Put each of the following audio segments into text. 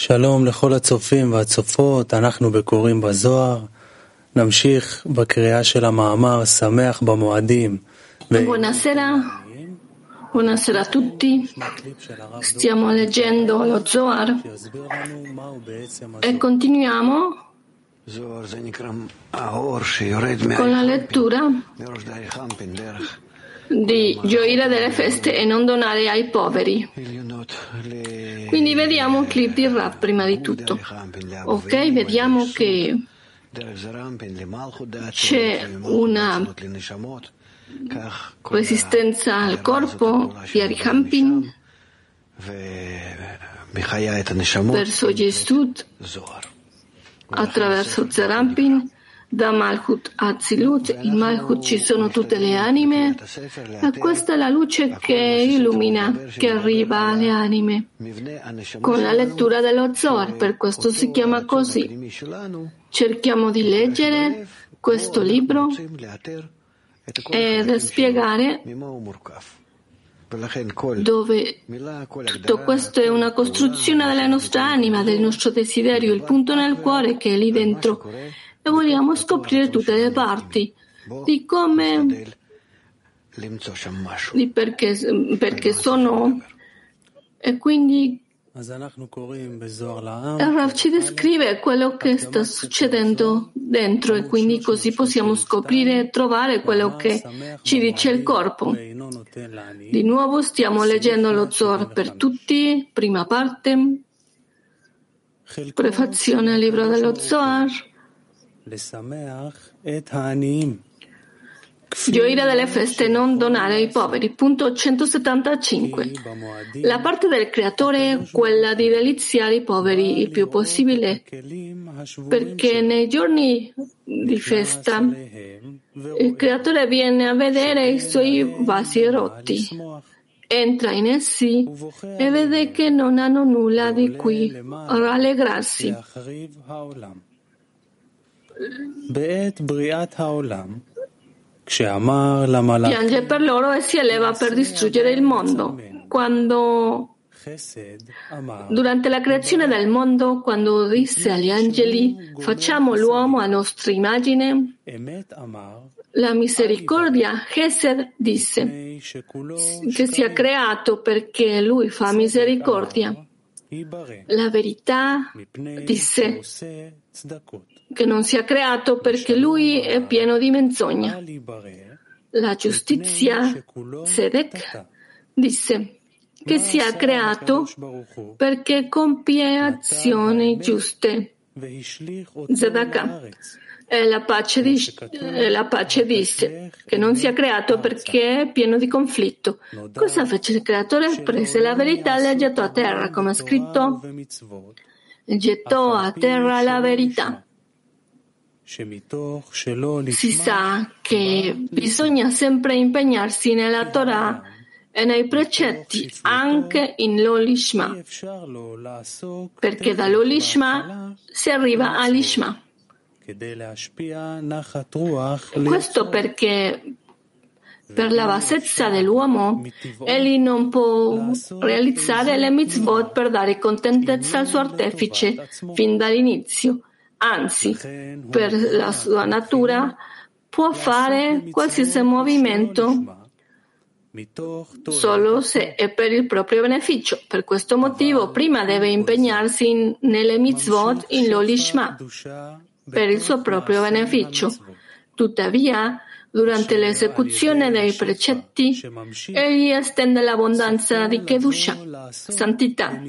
שלום לכל הצופים והצופות, אנחנו בקוראים בזוהר. נמשיך בקריאה של המאמר שמח במועדים. Buonasera, buonasera a tutti. Stiamo leggendo lo Zohar e continuiamo con la lettura di gioire delle feste e non donare ai poveri. Quindi vediamo un clip di rap prima di tutto. Ok, vediamo che c'è una resistenza al corpo di Arihampin verso Gesù attraverso Zerampin da Malchut a Zilut, in Malchut ci sono tutte le anime. E questa è la luce che illumina, che arriva alle anime. Con la lettura dello Zohar, per questo si chiama così. Cerchiamo di leggere questo libro e spiegare dove tutto questo è una costruzione della nostra anima, del nostro desiderio, il punto nel cuore che è lì dentro e vogliamo scoprire tutte le parti di come di perché, perché sono e quindi Rav ci descrive quello che sta succedendo dentro e quindi così possiamo scoprire e trovare quello che ci dice il corpo. Di nuovo stiamo leggendo lo Zohar per tutti, prima parte, prefazione al libro dello Zohar. Gioire delle feste e non donare ai poveri. Punto 175. La parte del creatore è quella di deliziare i poveri il più possibile, perché nei giorni di festa il creatore viene a vedere i suoi vasi rotti, entra in essi e vede che non hanno nulla di cui rallegrarsi. Piange per loro e si eleva per distruggere il mondo. Quando Durante la creazione del mondo, quando disse agli angeli facciamo l'uomo a nostra immagine, la misericordia, Gesed disse che sia creato perché lui fa misericordia. La verità disse che non sia creato perché lui è pieno di menzogna. La giustizia, Sedek, disse che sia creato perché compie azioni giuste. Zedaka. E la pace, la pace disse che non sia creato perché è pieno di conflitto. Cosa fece il creatore? Prese la verità e la gettò a terra, come è scritto. Gettò a terra la verità. Si sa che bisogna sempre impegnarsi nella Torah e nei precetti, anche in l'Olishma, perché dall'Olishma si arriva all'Ishma. Questo perché per la bassezza dell'uomo egli non può realizzare le mitzvot per dare contentezza al suo artefice fin dall'inizio. Anzi, per la sua natura può fare qualsiasi movimento solo se è per il proprio beneficio. Per questo motivo prima deve impegnarsi in, nelle mitzvot in l'olishma per il suo proprio beneficio. Tuttavia, durante l'esecuzione dei precetti, egli estende l'abbondanza di Kedusha, santità,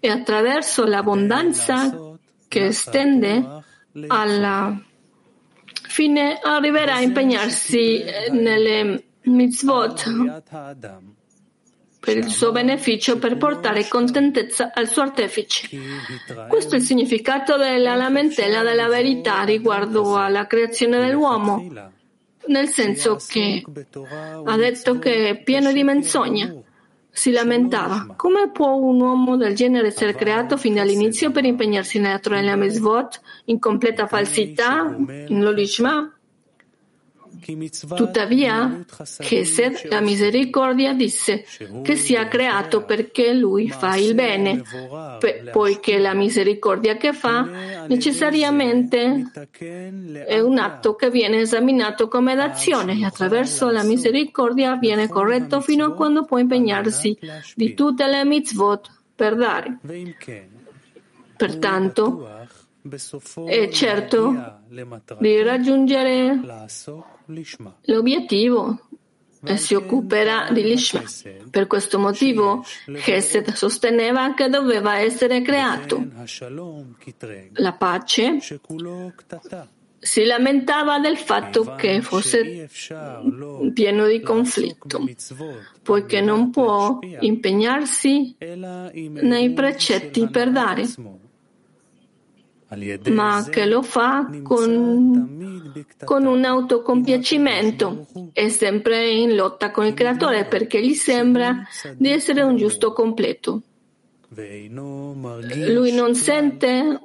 e attraverso l'abbondanza che estende alla fine arriverà a impegnarsi nelle mitzvot per il suo beneficio per portare contentezza al suo artefice. Questo è il significato della lamentela della verità riguardo alla creazione dell'uomo, nel senso che ha detto che è pieno di menzogna. Si lamentava, come può un uomo del genere essere creato fin dall'inizio per impegnarsi nella Torah e nella Mitzvot in completa falsità, in l'Olishma? Tuttavia, Chesed, la misericordia, disse che sia creato perché lui fa il bene, poiché la misericordia che fa necessariamente è un atto che viene esaminato come d'azione e attraverso la misericordia viene corretto fino a quando può impegnarsi di tutte le mitzvot per dare. Pertanto, è certo di raggiungere l'obiettivo si occuperà di Lishma. Per questo motivo Chesed sosteneva che doveva essere creato. La pace si lamentava del fatto che fosse pieno di conflitto, poiché non può impegnarsi nei precetti per dare ma che lo fa con, con un autocompiacimento e sempre in lotta con il creatore perché gli sembra di essere un giusto completo. Lui non sente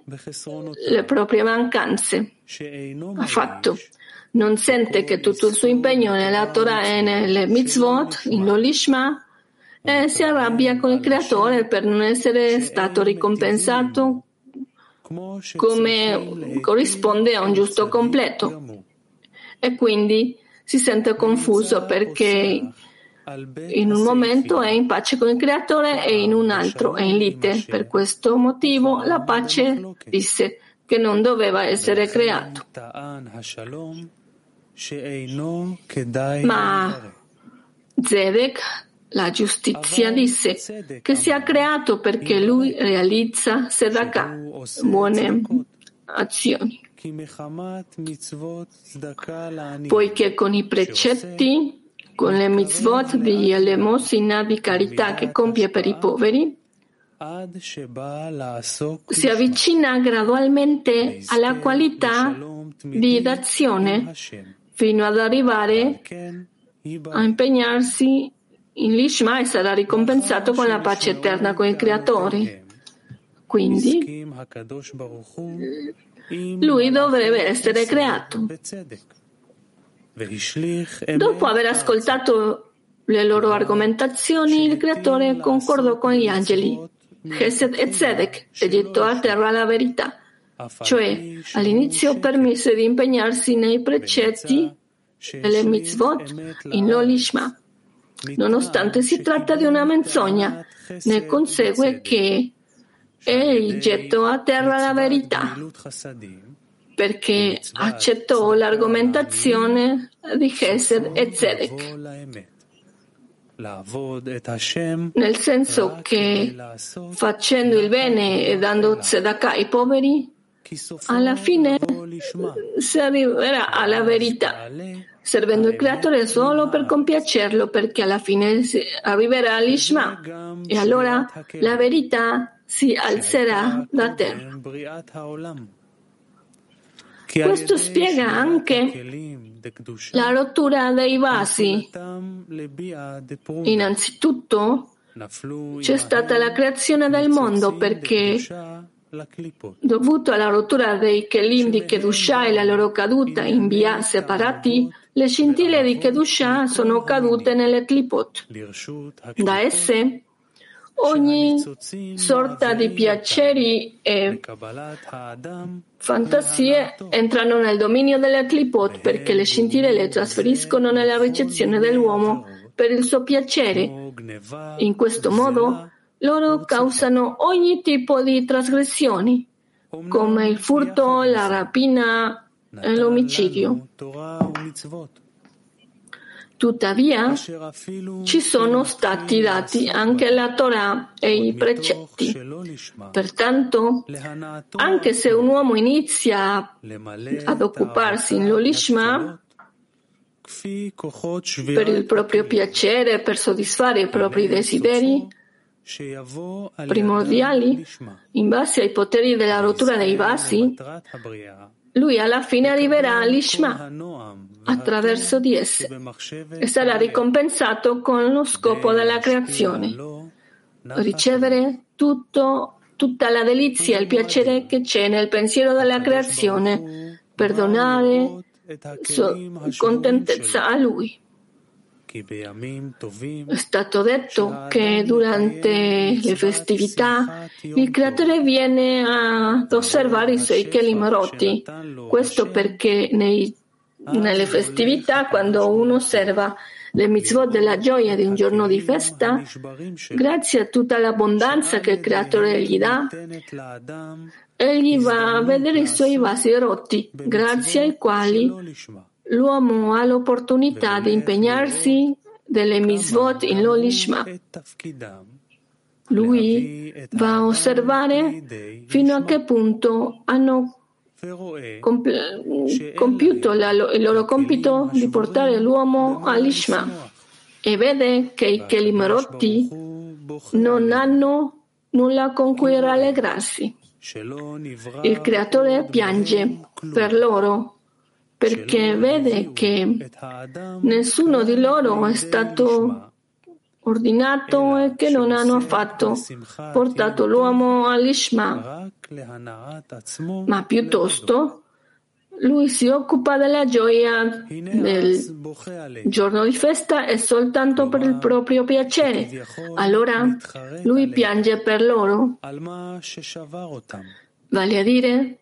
le proprie mancanze affatto. Non sente che tutto il suo impegno nella Torah e nelle mitzvot, in l'Olishma, e si arrabbia con il creatore per non essere stato ricompensato come corrisponde a un giusto completo. E quindi si sente confuso perché in un momento è in pace con il creatore e in un altro è in lite. Per questo motivo la pace disse che non doveva essere creato. Ma Zedek la giustizia disse che sia creato perché lui realizza Sedaka, buone azioni. Poiché con i precetti, con le mitzvot di elemosina di carità che compie per i poveri, si avvicina gradualmente alla qualità di d'azione fino ad arrivare a impegnarsi in Lishma sarà ricompensato con la pace eterna con il Creatore. Quindi lui dovrebbe essere creato. Dopo aver ascoltato le loro argomentazioni, il Creatore concordò con gli angeli, Chesed e Zedek, e gettò a terra la verità. Cioè, all'inizio permise di impegnarsi nei precetti e le mitzvot in l'Olishma Nonostante si tratta di una menzogna, ne consegue che egli gettò a terra la verità perché accettò l'argomentazione di Chesed e Zedek. Nel senso che facendo il bene e dando tzedakah ai poveri, alla fine si arriverà alla verità servendo il creatore solo per compiacerlo, perché alla fine arriverà all'Ishma e allora la verità si alzerà da terra. Questo spiega anche la rottura dei vasi. Innanzitutto c'è stata la creazione del mondo perché Dovuto alla rottura dei Kelim di Kedusha e la loro caduta in via separati, le scintille di Kedusha sono cadute nelle clipot. Da esse ogni sorta di piaceri e fantasie entrano nel dominio delle clipot perché le scintille le trasferiscono nella ricezione dell'uomo per il suo piacere. In questo modo loro causano ogni tipo di trasgressioni, come il furto, la rapina e l'omicidio. Tuttavia, ci sono stati dati anche la Torah e i precetti. Pertanto, anche se un uomo inizia ad occuparsi in l'olishma, per il proprio piacere, per soddisfare i propri desideri, primordiali, in base ai poteri della rottura dei vasi, lui alla fine arriverà all'Ishma attraverso di esse e sarà ricompensato con lo scopo della creazione, ricevere tutto, tutta la delizia e il piacere che c'è nel pensiero della creazione, perdonare contentezza a Lui. È stato detto che durante le festività il creatore viene ad osservare i suoi kelim rotti. Questo perché nei, nelle festività, quando uno osserva le mitzvot della gioia di un giorno di festa, grazie a tutta l'abbondanza che il creatore gli dà, egli va a vedere i suoi vasi rotti, grazie ai quali l'uomo ha l'opportunità di impegnarsi delle misvot in Lolishma. Lui va a osservare fino a che punto hanno compiuto la, il loro compito di portare l'uomo all'Ishma e vede che i Kelim rotti non hanno nulla con cui rallegrarsi. Il creatore piange per loro perché vede che nessuno di loro è stato ordinato e che non hanno affatto portato l'uomo all'Ishma, ma piuttosto lui si occupa della gioia del giorno di festa e soltanto per il proprio piacere. Allora lui piange per loro. Vale a dire,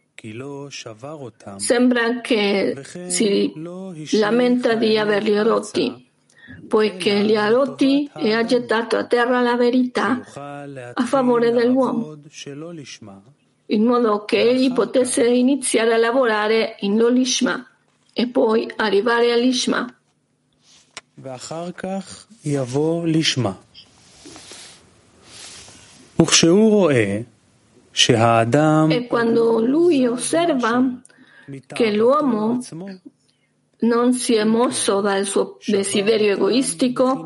sembra che si lamenta di averli rotti, poiché li ha rotti e ha gettato a terra la verità a favore dell'uomo in modo che egli potesse iniziare a lavorare in Lolishma e poi arrivare all'Ishma. E quando lui osserva che l'uomo non si è mosso dal suo desiderio egoistico,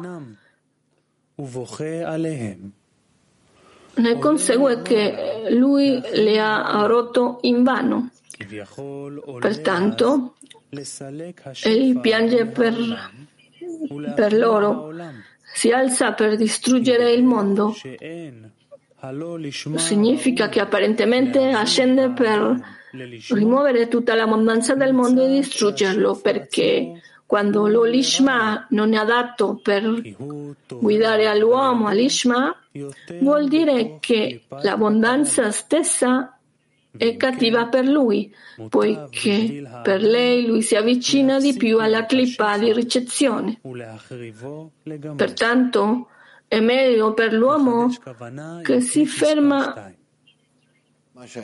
ne consegue che lui le ha rotto in vano. Pertanto, egli piange per, per loro, si alza per distruggere il mondo. Significa che apparentemente ascende per rimuovere tutta l'abbondanza del mondo e distruggerlo, perché quando l'Olishma non è adatto per guidare all'uomo all'Ishma, vuol dire che l'abbondanza stessa è cattiva per lui, poiché per lei lui si avvicina di più alla clippa di ricezione. Pertanto è meglio per l'uomo che si ferma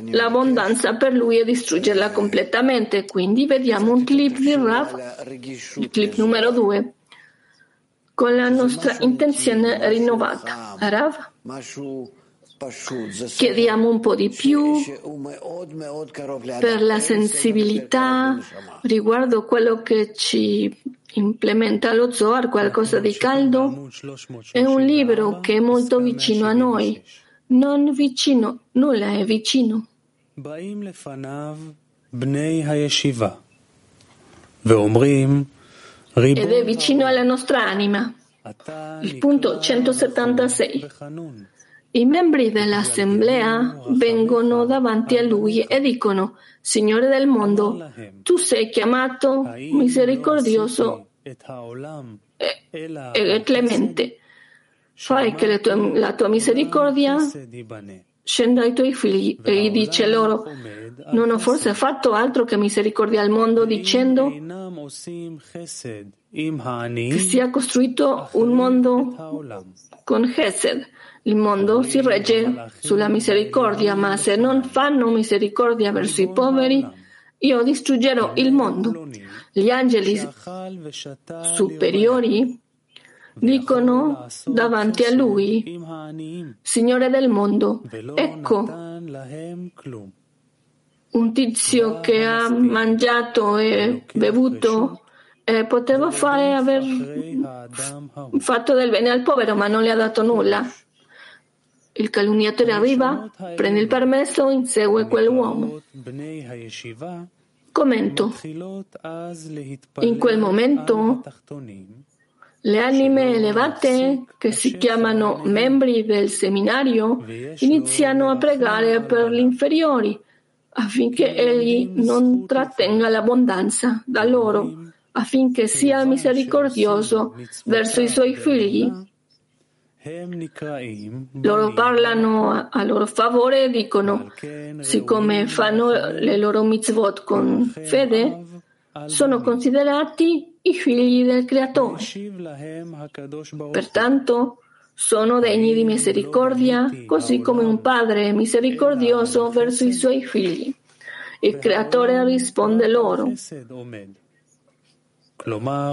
l'abbondanza per lui e distruggerla completamente. Quindi vediamo un clip di Rav, il clip numero 2, con la nostra intenzione rinnovata. Rav? Chiediamo un po' di più per la sensibilità riguardo quello che ci implementa lo Zohar, qualcosa di caldo. È un libro che è molto vicino a noi non vicino, nulla è vicino. Ed è vicino alla nostra anima. Il punto 176. I membri dell'assemblea vengono davanti a lui e dicono, Signore del mondo, tu sei chiamato misericordioso e, e clemente. Fai che tue, la tua misericordia scenda ai tuoi figli. E gli dice loro, non ho forse fatto altro che misericordia al mondo dicendo che sia costruito un mondo con Chesed. Il mondo si regge sulla misericordia, ma se non fanno misericordia verso i poveri, io distruggerò il mondo. Gli angeli superiori dicono davanti a lui, Signore del mondo, ecco un tizio che ha mangiato e bevuto e poteva fare aver fatto del bene al povero, ma non le ha dato nulla. Il calunniatore arriva, prende il permesso, insegue quell'uomo. Commento. In quel momento le anime elevate, che si chiamano membri del seminario, iniziano a pregare per gli inferiori, affinché egli non trattenga l'abbondanza da loro, affinché sia misericordioso verso i suoi figli. Loro parlano a loro favore e dicono, siccome fanno le loro mitzvot con fede, sono considerati i figli del Creatore. Pertanto sono degni di misericordia, così come un padre misericordioso verso i suoi figli. Il Creatore risponde loro.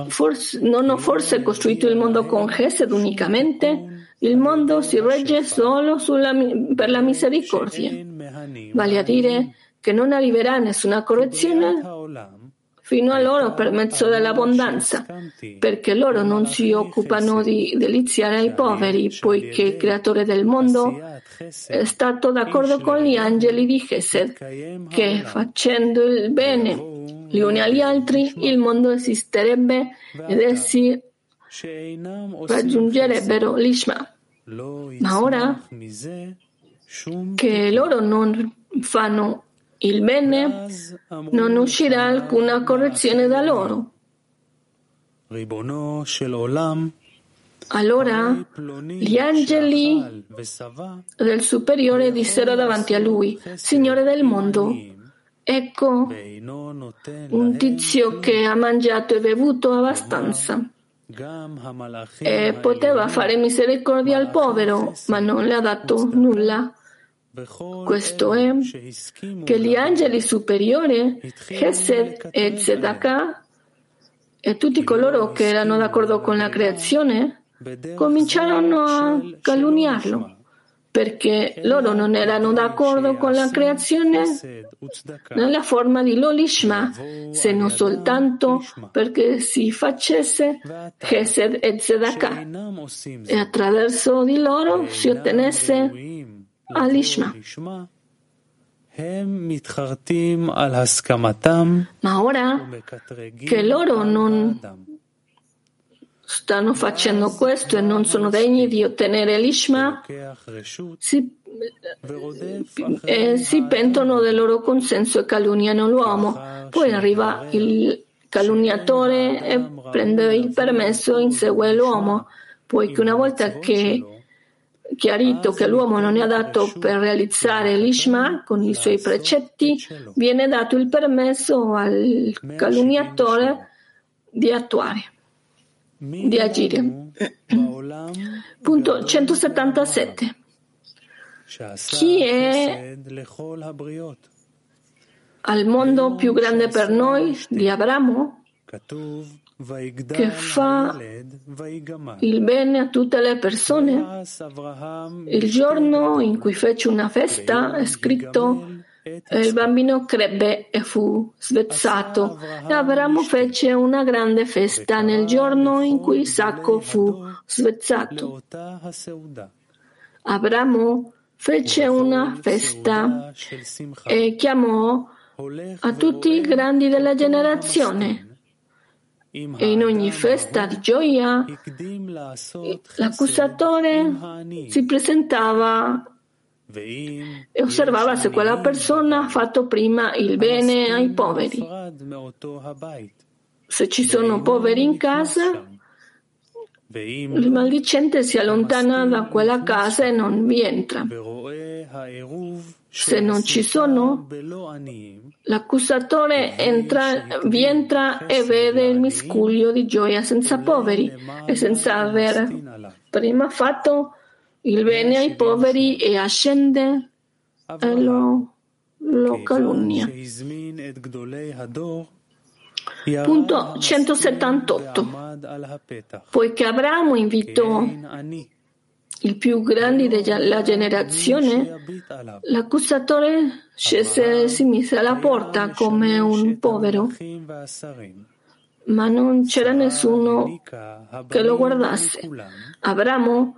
Forse, non ho forse costruito il mondo con Gesed unicamente? Il mondo si regge solo sulla, per la misericordia. Vale a dire che non arriverà nessuna correzione fino a loro per mezzo dell'abbondanza, perché loro non si occupano di deliziare ai poveri, poiché il creatore del mondo è stato d'accordo con gli angeli di Gesed, che facendo il bene gli uni agli altri, il mondo esisterebbe ed essi raggiungerebbero l'Ishma. Ma ora che loro non fanno il bene, non uscirà alcuna correzione da loro. Allora gli angeli del superiore dissero davanti a lui, Signore del mondo, ecco un tizio che ha mangiato e bevuto abbastanza e poteva fare misericordia al povero, ma non le ha dato nulla. Questo è che gli angeli superiori, Chesed e Tzedakah, e tutti coloro che erano d'accordo con la creazione, cominciarono a calunniarlo, perché loro non erano d'accordo con la creazione nella forma di Lolishma, se non soltanto perché si facesse Chesed e Tzedakah, e attraverso di loro si ottenesse all'Ishma. Ma ora che loro non stanno facendo questo e non sono degni di ottenere l'Ishma, si, eh, si pentono del loro consenso e calunniano l'uomo. Poi arriva il calunniatore e prende il permesso e insegue l'uomo, poiché una volta che chiarito che l'uomo non è adatto per realizzare l'Ishma con i suoi precetti, viene dato il permesso al calunniatore di attuare, di agire. Punto 177. Chi è al mondo più grande per noi di Abramo? Che fa il bene a tutte le persone. Il giorno in cui fece una festa è scritto il bambino crebbe e fu svezzato e Abramo fece una grande festa nel giorno in cui Isacco fu svezzato. Abramo fece una festa e chiamò a tutti i grandi della generazione in ogni festa di gioia l'accusatore si presentava e osservava se quella persona ha fatto prima il bene ai poveri. Se ci sono poveri in casa, il maldicente si allontana da quella casa e non vi entra. Se non ci sono, l'accusatore entra, vi entra e vede il miscuglio di gioia senza poveri e senza aver prima fatto il bene ai poveri e ascende e lo, lo calunnia. Punto 178. Poiché Abramo invitò il più grande della generazione, l'accusatore scese si mise alla porta come un povero, ma non c'era nessuno che lo guardasse. Abramo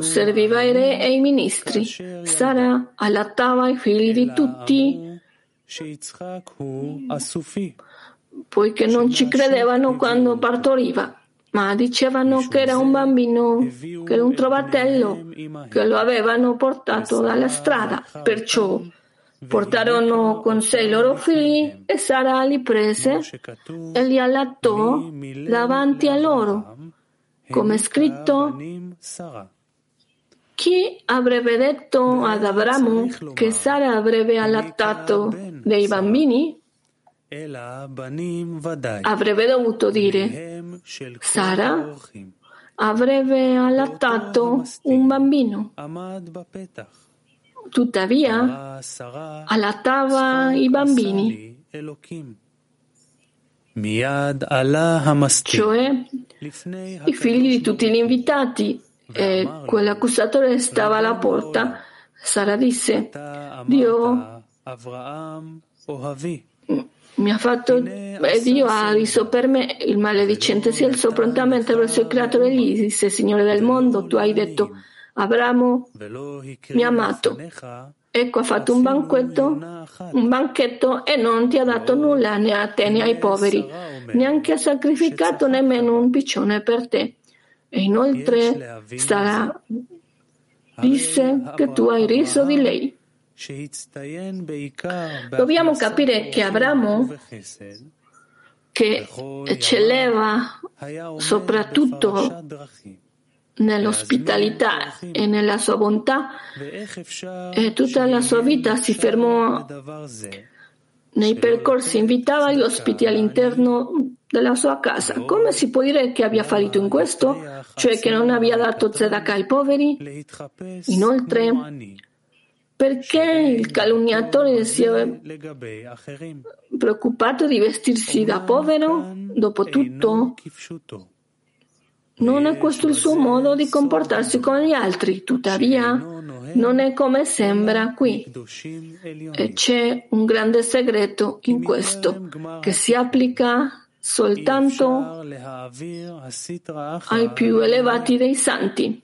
serviva ai re e ai ministri, Sara allattava i figli di tutti poiché non ci credevano quando partoriva ma dicevano che era un bambino, che era un trovatello, che lo avevano portato dalla strada. Perciò Portarono con sé i loro figli e Sara li prese e li allattò davanti a loro, come è scritto chi avrebbe detto ad Abramo che Sara avrebbe allattato dei bambini? Avrebbe dovuto dire Sara avrebbe allattato un bambino. Tuttavia, allattava i bambini, cioè i figli di tutti gli invitati, e quell'accusatore stava alla porta. Sara disse, Dio mi ha fatto, e Dio ha riso per me, il maledicente si alzò prontamente verso il creatore e gli disse, Signore del mondo, tu hai detto, Abramo mi ha amato. Ecco, ha fatto un banchetto, un banchetto e non ti ha dato nulla né a te né ai poveri, neanche ha sacrificato nemmeno un piccione per te. E inoltre Sara disse che tu hai riso di lei. Dobbiamo capire che Abramo, che eccelleva soprattutto nell'ospitalità e nella sua bontà, e tutta la sua vita si fermò nei percorsi, invitava gli ospiti all'interno della sua casa. Come si può dire che abbia fallito in questo? Cioè che non abbia dato tzedakah ai poveri? Inoltre, perché il calunniatore si è preoccupato di vestirsi da povero? Dopotutto, non è questo il suo modo di comportarsi con gli altri, tuttavia non è come sembra qui. E c'è un grande segreto in questo, che si applica soltanto ai più elevati dei santi.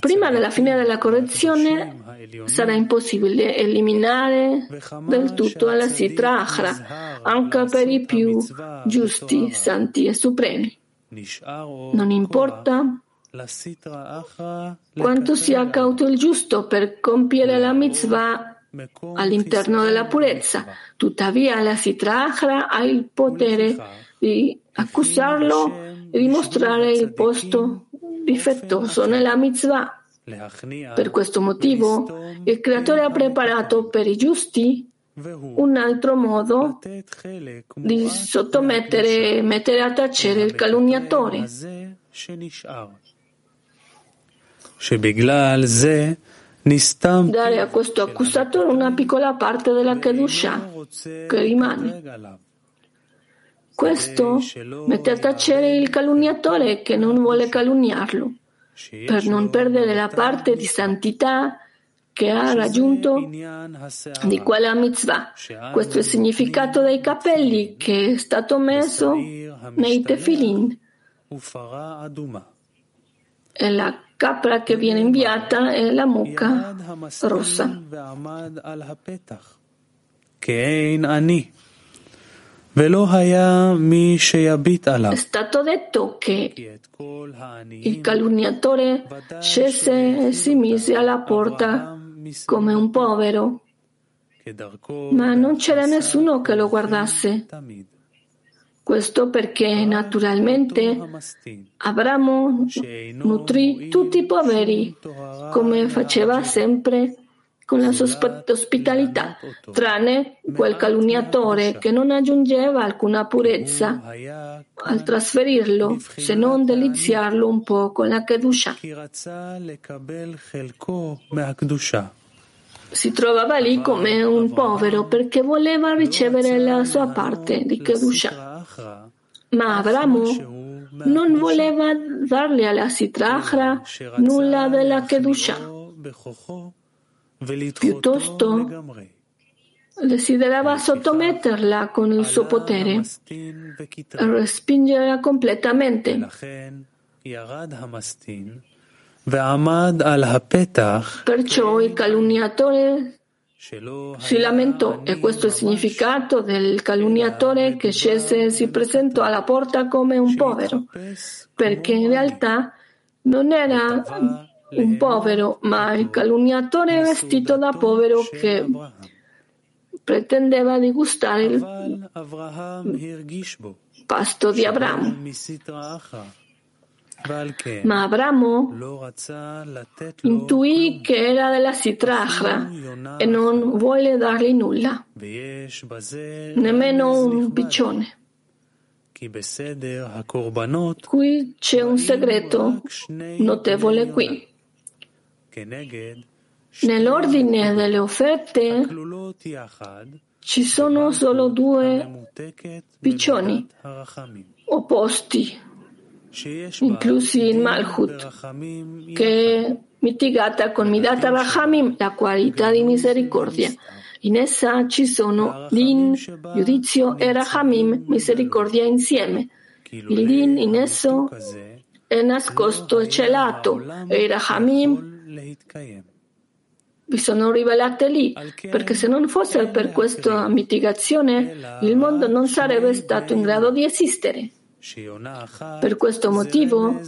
Prima della fine della correzione sarà impossibile eliminare del tutto la Sitra Achra, anche per i più giusti, santi e supremi. Non importa quanto sia cauto il giusto per compiere la mitzvah all'interno della purezza. Tuttavia la Sitra Achra ha il potere di accusarlo e dimostrare il posto difettoso nella mitzvah. Per questo motivo il Creatore ha preparato per i giusti un altro modo di sottomettere e mettere a tacere il calunniatore. Dare a questo accusatore una piccola parte della Kedusha che rimane. Questo mette a tacere il calunniatore che non vuole calunniarlo, per non perdere la parte di santità che ha raggiunto di quella mitzvah. Questo è il significato dei capelli che è stato messo nei tefilin. E la capra che viene inviata è la mucca rossa. È stato detto che il calunniatore scese e si mise alla porta come un povero, ma non c'era nessuno che lo guardasse. Questo perché naturalmente Abramo nutrì tutti i poveri, come faceva sempre con la sua ospitalità, tranne quel calunniatore che non aggiungeva alcuna purezza al trasferirlo, se non deliziarlo un po' con la Kedusha. Si trovava lì come un povero perché voleva ricevere la sua parte di Kedusha. Ma Abramo non voleva darle alla Sitrachra nulla della Kedusha Piuttosto desiderava sottometterla con il suo potere respingerla completamente. Perciò il calunniatore si lamentò e questo è il significato del calunniatore che scese e si presentò alla porta come un povero, perché in realtà non era un povero, ma il calunniatore vestito da povero che pretendeva di gustare il pasto di Abramo. Ma Abramo intuì che era della Sitrachra e non vuole dargli nulla, nemmeno un piccione. Qui c'è un segreto notevole qui. Nell'ordine delle offerte ci sono solo due piccioni opposti, inclusi in Malchut, che è mitigata con Midata Rahamim, la qualità di misericordia. In essa ci sono Din, giudizio, e Rahamim, misericordia insieme. Il Din in esso è nascosto e celato, e i Rahamim vi sono rivelate lì, perché se non fosse per questa mitigazione, il mondo non sarebbe stato in grado di esistere. Per questo motivo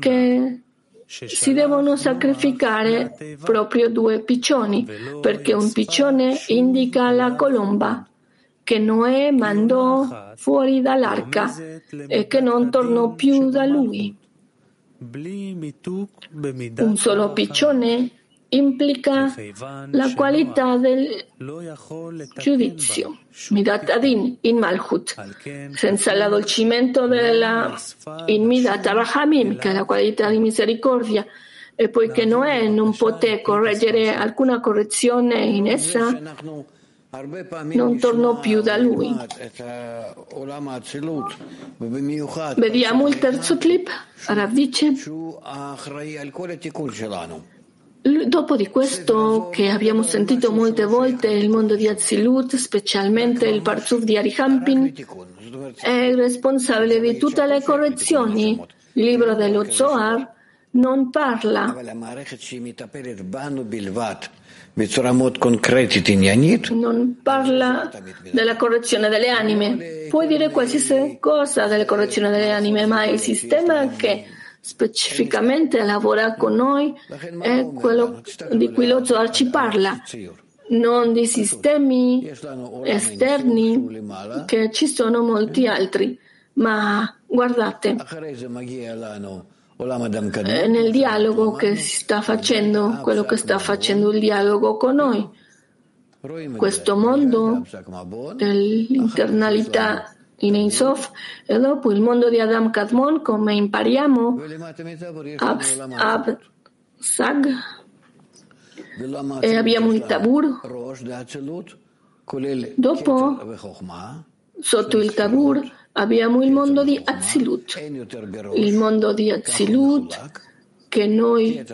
che si devono sacrificare proprio due piccioni, perché un piccione indica la colomba che Noè mandò fuori dall'arca e che non tornò più da lui. Un solo piccione implica la qualità del giudizio, Midat Adin, in Malchut, senza l'addolcimento della in Midat Rahamim, che è la qualità di misericordia, e poiché Noè non poté correggere alcuna correzione in essa, non tornò più da lui. Vediamo il terzo clip. Rav dice Dopo di questo, che abbiamo sentito molte volte, il mondo di Azilut, specialmente il Parzuf di Arihampin, è responsabile di tutte le correzioni. Il libro dello Zohar non parla non parla della correzione delle anime. Puoi dire qualsiasi cosa della correzione delle anime, ma il sistema che specificamente lavora con noi è quello di cui lo Zohar ci parla, non di sistemi esterni, che ci sono molti altri. Ma guardate, nel dialogo che si sta facendo, quello che sta facendo il dialogo con noi, questo mondo dell'internalità in Einsof e dopo il mondo di Adam Kadmon come impariamo? Ab, Ab Sag. E abbiamo il Tabur. Dopo sotto il Tabur abbiamo il mondo di Azilut il mondo di Azilut che noi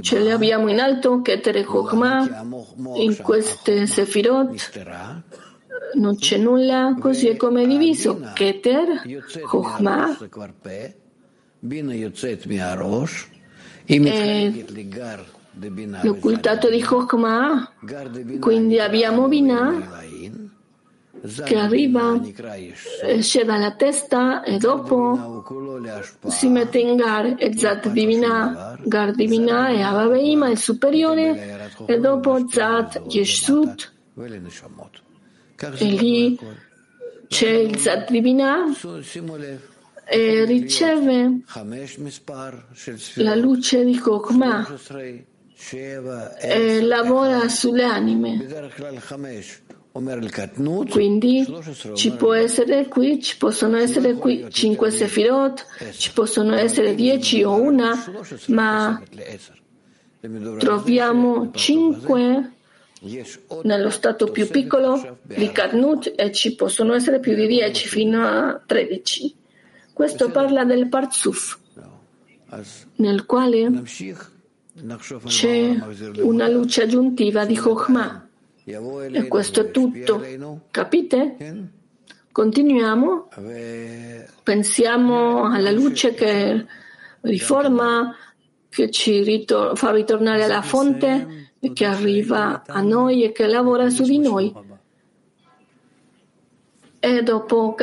ce le abbiamo in alto Keter e Chokhmah in queste Sefirot. Non c'è nulla così è come diviso. Keter, Chokhmah l'occultato di Chokhmah. Quindi abbiamo Binah che arriva, esce dalla testa e dopo si mette in Gar e Zat divina, Gar divina e Avaveima è superiore e dopo Zat Yeshut e lì c'è il Zat Divina e riceve la luce di Kokma e lavora sulle anime. Quindi ci può essere qui, ci possono essere qui 5 sefirot, ci possono essere 10 o una, ma troviamo 5 nello stato più piccolo di Karnut e ci possono essere più di 10 fino a 13. Questo parla del Parzuf, nel quale c'è una luce aggiuntiva di Chokhmah. E questo è tutto. Capite? Continuiamo. Pensiamo alla luce che riforma, che ci ritor- fa ritornare alla fonte che arriva a noi e che lavora su di noi. E dopo